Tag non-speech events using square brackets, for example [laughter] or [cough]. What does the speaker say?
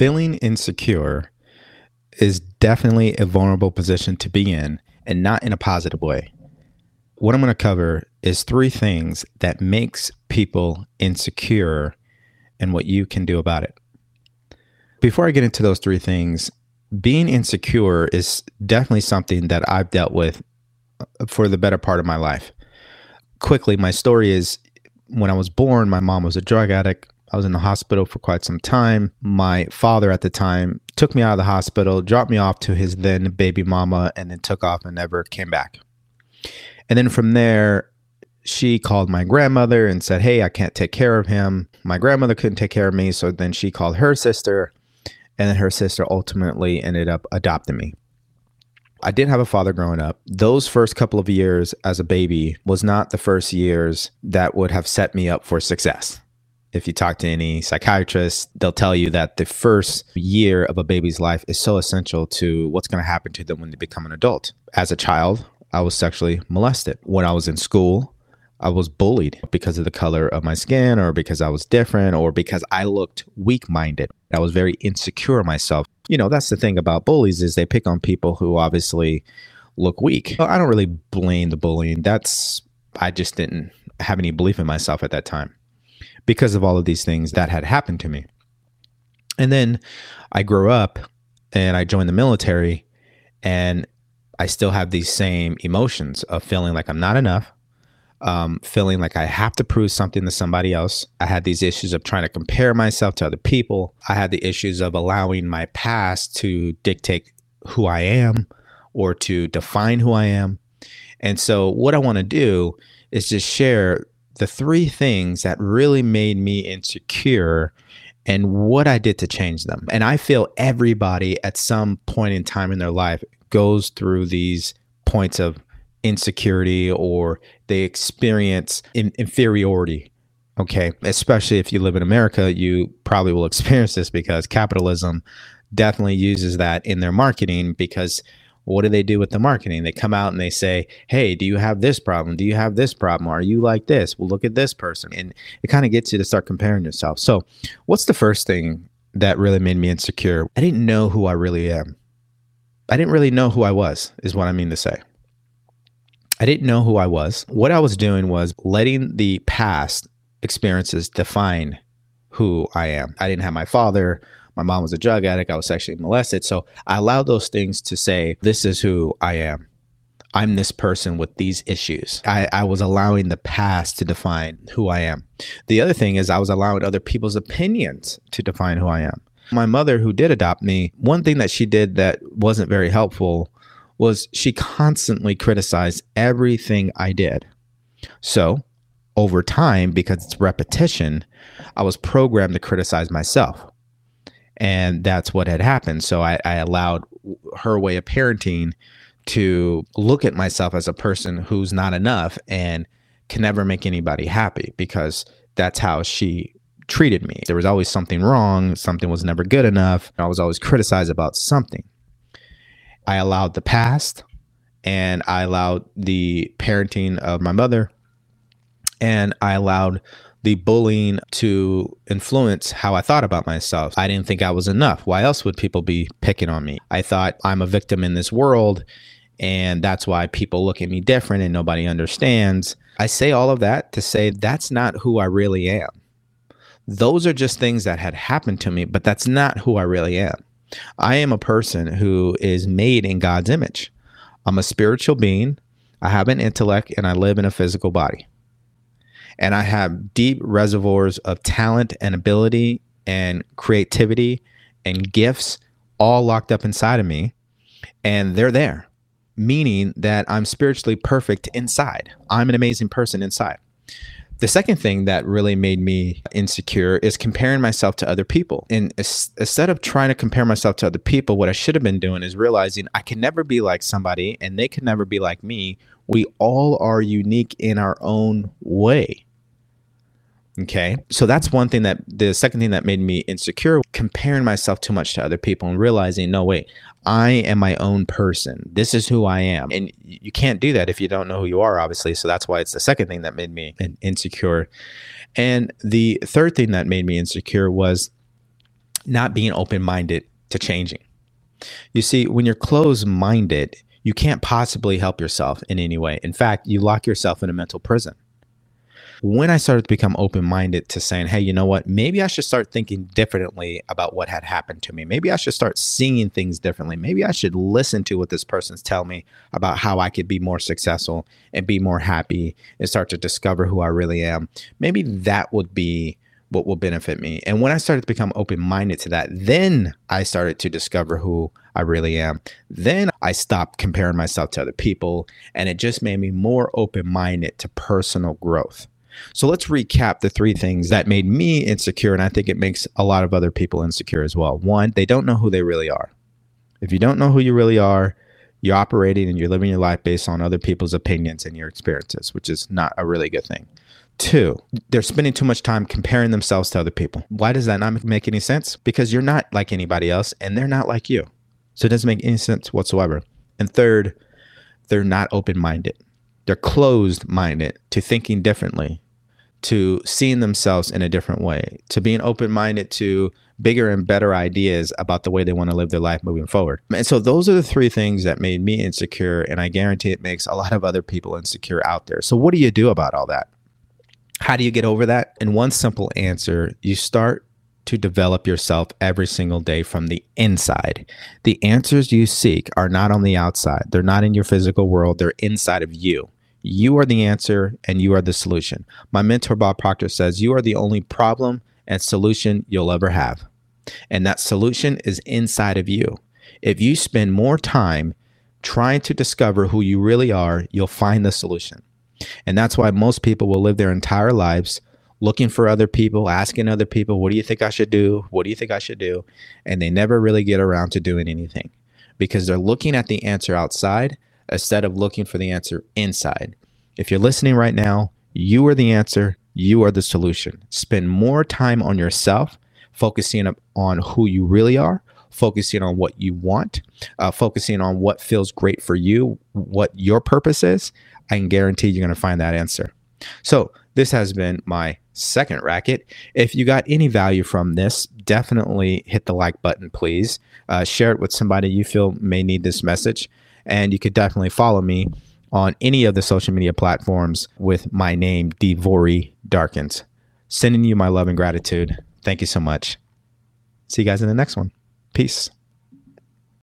feeling insecure is definitely a vulnerable position to be in and not in a positive way. What I'm going to cover is three things that makes people insecure and what you can do about it. Before I get into those three things, being insecure is definitely something that I've dealt with for the better part of my life. Quickly, my story is when I was born, my mom was a drug addict. I was in the hospital for quite some time. My father at the time took me out of the hospital, dropped me off to his then baby mama, and then took off and never came back. And then from there, she called my grandmother and said, Hey, I can't take care of him. My grandmother couldn't take care of me. So then she called her sister, and then her sister ultimately ended up adopting me. I didn't have a father growing up. Those first couple of years as a baby was not the first years that would have set me up for success. If you talk to any psychiatrist, they'll tell you that the first year of a baby's life is so essential to what's going to happen to them when they become an adult. As a child, I was sexually molested. When I was in school, I was bullied because of the color of my skin or because I was different or because I looked weak minded. I was very insecure myself. You know, that's the thing about bullies is they pick on people who obviously look weak. I don't really blame the bullying. That's I just didn't have any belief in myself at that time because of all of these things that had happened to me. And then I grew up and I joined the military and I still have these same emotions of feeling like I'm not enough, um, feeling like I have to prove something to somebody else. I had these issues of trying to compare myself to other people. I had the issues of allowing my past to dictate who I am or to define who I am. And so, what I want to do is just share the three things that really made me insecure and what I did to change them. And I feel everybody at some point in time in their life goes through these points of insecurity or they experience in- inferiority. Okay. Especially if you live in America, you probably will [laughs] experience this because capitalism definitely uses that in their marketing because what do they do with the marketing? They come out and they say, Hey, do you have this problem? Do you have this problem? Are you like this? Well, look at this person. And it kind of gets you to start comparing yourself. So, what's the first thing that really made me insecure? I didn't know who I really am. I didn't really know who I was, is what I mean to say. I didn't know who I was. What I was doing was letting the past experiences define who I am. I didn't have my father. My mom was a drug addict. I was sexually molested. So I allowed those things to say, this is who I am. I'm this person with these issues. I, I, was allowing the past to define who I am. The other thing is, I was allowing other people's opinions to define who I am. My mother, who did adopt me, one thing that she did that wasn't very helpful was she constantly criticized everything I did. So, over time, because it's repetition, I was programmed to criticize myself. And that's what had happened. So I, I allowed her way of parenting to look at myself as a person who's not enough and can never make anybody happy because that's how she treated me. There was always something wrong, something was never good enough. I was always criticized about something. I allowed the past and I allowed the parenting of my mother and I allowed the bullying to influence how I thought about myself. I didn't think I was enough. Why else would people be picking on me? I thought I'm a victim in this world and that's why people look at me different and nobody understands. I say all of that to say that's not who I really am. Those are just things that had happened to me, but that's not who I really am. I am a person who is made in God's image. I'm a spiritual being. I have an intellect and I live in a physical body. And I have deep reservoirs of talent and ability and creativity and gifts all locked up inside of me. And they're there, meaning that I'm spiritually perfect inside. I'm an amazing person inside. The second thing that really made me insecure is comparing myself to other people. And instead of trying to compare myself to other people, what I should have been doing is realizing I can never be like somebody and they can never be like me. We all are unique in our own way. Okay. So that's one thing that the second thing that made me insecure, comparing myself too much to other people and realizing, no, wait, I am my own person. This is who I am. And you can't do that if you don't know who you are, obviously. So that's why it's the second thing that made me insecure. And the third thing that made me insecure was not being open minded to changing. You see, when you're closed minded, you can't possibly help yourself in any way. In fact, you lock yourself in a mental prison when I started to become open minded to saying, hey, you know what? Maybe I should start thinking differently about what had happened to me. Maybe I should start seeing things differently. Maybe I should listen to what this person's tell me about how I could be more successful and be more happy and start to discover who I really am. Maybe that would be what will benefit me. And when I started to become open minded to that, then I started to discover who I really am. Then I stopped comparing myself to other people, and it just made me more open minded to personal growth. So let's recap the three things that made me insecure. And I think it makes a lot of other people insecure as well. One, they don't know who they really are. If you don't know who you really are, you're operating and you're living your life based on other people's opinions and your experiences, which is not a really good thing. Two, they're spending too much time comparing themselves to other people. Why does that not make any sense? Because you're not like anybody else and they're not like you. So it doesn't make any sense whatsoever. And third, they're not open minded. They're closed minded to thinking differently to seeing themselves in a different way, to being open minded to bigger and better ideas about the way they want to live their life moving forward. And so those are the three things that made me insecure. And I guarantee it makes a lot of other people insecure out there. So, what do you do about all that? How do you get over that? And one simple answer, you start to develop yourself every single day from the inside. The answers you seek are not on the outside, they're not in your physical world, they're inside of you. You are the answer and you are the solution. My mentor, Bob Proctor, says you are the only problem and solution you'll ever have. And that solution is inside of you. If you spend more time trying to discover who you really are, you'll find the solution. And that's why most people will live their entire lives looking for other people, asking other people, what do you think I should do? What do you think I should do? And they never really get around to doing anything because they're looking at the answer outside instead of looking for the answer inside. If you're listening right now, you are the answer, you are the solution. Spend more time on yourself, focusing on who you really are, focusing on what you want, uh, focusing on what feels great for you, what your purpose is. I can guarantee you're going to find that answer. So, this has been my second racket. If you got any value from this, definitely hit the like button, please. Uh, share it with somebody you feel may need this message. And you could definitely follow me on any of the social media platforms with my name, Devori Darkins. Sending you my love and gratitude. Thank you so much. See you guys in the next one. Peace.